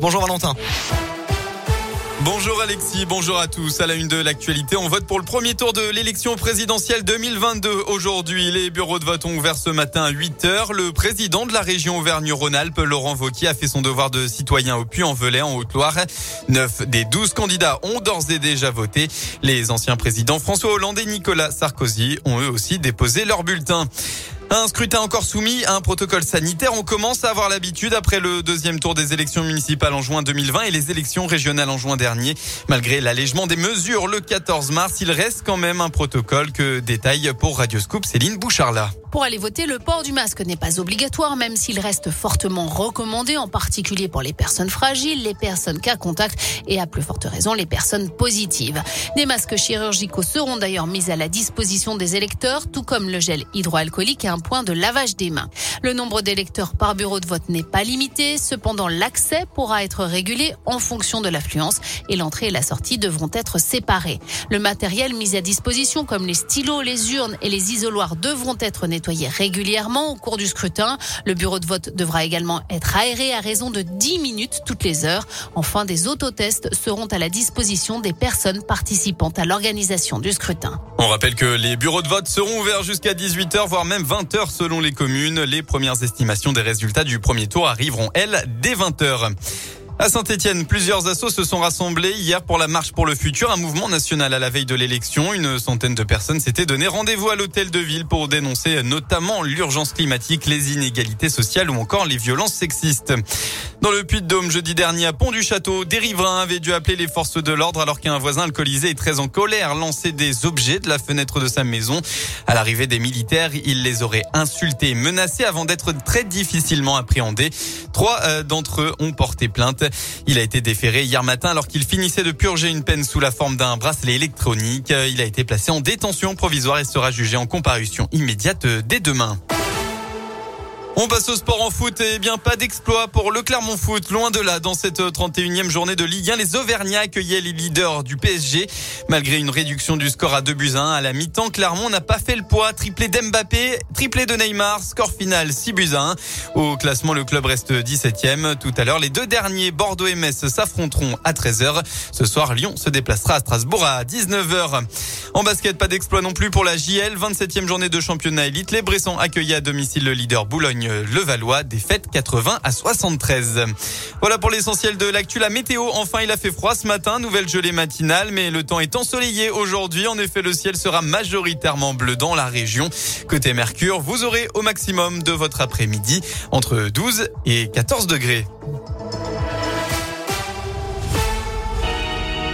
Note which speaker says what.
Speaker 1: Bonjour Valentin.
Speaker 2: Bonjour Alexis, bonjour à tous. À la une de l'actualité, on vote pour le premier tour de l'élection présidentielle 2022. Aujourd'hui, les bureaux de vote ont ouvert ce matin à 8 heures. Le président de la région Auvergne-Rhône-Alpes, Laurent Vauquier, a fait son devoir de citoyen au Puy-en-Velay, en Haute-Loire. Neuf des douze candidats ont d'ores et déjà voté. Les anciens présidents François Hollande et Nicolas Sarkozy ont eux aussi déposé leur bulletin. Un scrutin encore soumis à un protocole sanitaire. On commence à avoir l'habitude après le deuxième tour des élections municipales en juin 2020 et les élections régionales en juin dernier. Malgré l'allègement des mesures le 14 mars, il reste quand même un protocole que détaille pour Radioscoop Céline Boucharla.
Speaker 3: Pour aller voter, le port du masque n'est pas obligatoire, même s'il reste fortement recommandé, en particulier pour les personnes fragiles, les personnes cas contact et à plus forte raison les personnes positives. Des masques chirurgicaux seront d'ailleurs mis à la disposition des électeurs, tout comme le gel hydroalcoolique point de lavage des mains. Le nombre d'électeurs par bureau de vote n'est pas limité, cependant l'accès pourra être régulé en fonction de l'affluence et l'entrée et la sortie devront être séparés. Le matériel mis à disposition comme les stylos, les urnes et les isoloirs devront être nettoyés régulièrement au cours du scrutin. Le bureau de vote devra également être aéré à raison de 10 minutes toutes les heures. Enfin, des autotests seront à la disposition des personnes participant à l'organisation du scrutin.
Speaker 2: On rappelle que les bureaux de vote seront ouverts jusqu'à 18h, voire même 20h selon les communes. Les premières estimations des résultats du premier tour arriveront, elles, dès 20h. À Saint-Etienne, plusieurs assos se sont rassemblés hier pour la marche pour le futur, un mouvement national à la veille de l'élection. Une centaine de personnes s'étaient donné rendez-vous à l'hôtel de ville pour dénoncer notamment l'urgence climatique, les inégalités sociales ou encore les violences sexistes. Dans le Puy-de-Dôme, jeudi dernier, à Pont-du-Château, des riverains avaient dû appeler les forces de l'ordre alors qu'un voisin alcoolisé et très en colère lançait des objets de la fenêtre de sa maison. À l'arrivée des militaires, il les aurait insultés, menacés avant d'être très difficilement appréhendés. Trois euh, d'entre eux ont porté plainte. Il a été déféré hier matin alors qu'il finissait de purger une peine sous la forme d'un bracelet électronique. Il a été placé en détention provisoire et sera jugé en comparution immédiate dès demain. On passe au sport en foot et bien pas d'exploit pour le Clermont Foot. Loin de là, dans cette 31e journée de Ligue 1, les Auvergnats accueillaient les leaders du PSG. Malgré une réduction du score à 2 buts à 1 à la mi-temps, Clermont n'a pas fait le poids. Triplé d'Mbappé, triplé de Neymar, score final 6 buts à 1. Au classement, le club reste 17e. Tout à l'heure, les deux derniers, Bordeaux et s'affronteront à 13h. Ce soir, Lyon se déplacera à Strasbourg à 19h. En basket, pas d'exploit non plus pour la JL. 27e journée de championnat élite. Les Bressons accueillaient à domicile le leader Boulogne le Valois, défaite 80 à 73. Voilà pour l'essentiel de l'actu. La météo, enfin, il a fait froid ce matin, nouvelle gelée matinale, mais le temps est ensoleillé aujourd'hui. En effet, le ciel sera majoritairement bleu dans la région. Côté Mercure, vous aurez au maximum de votre après-midi entre 12 et 14 degrés.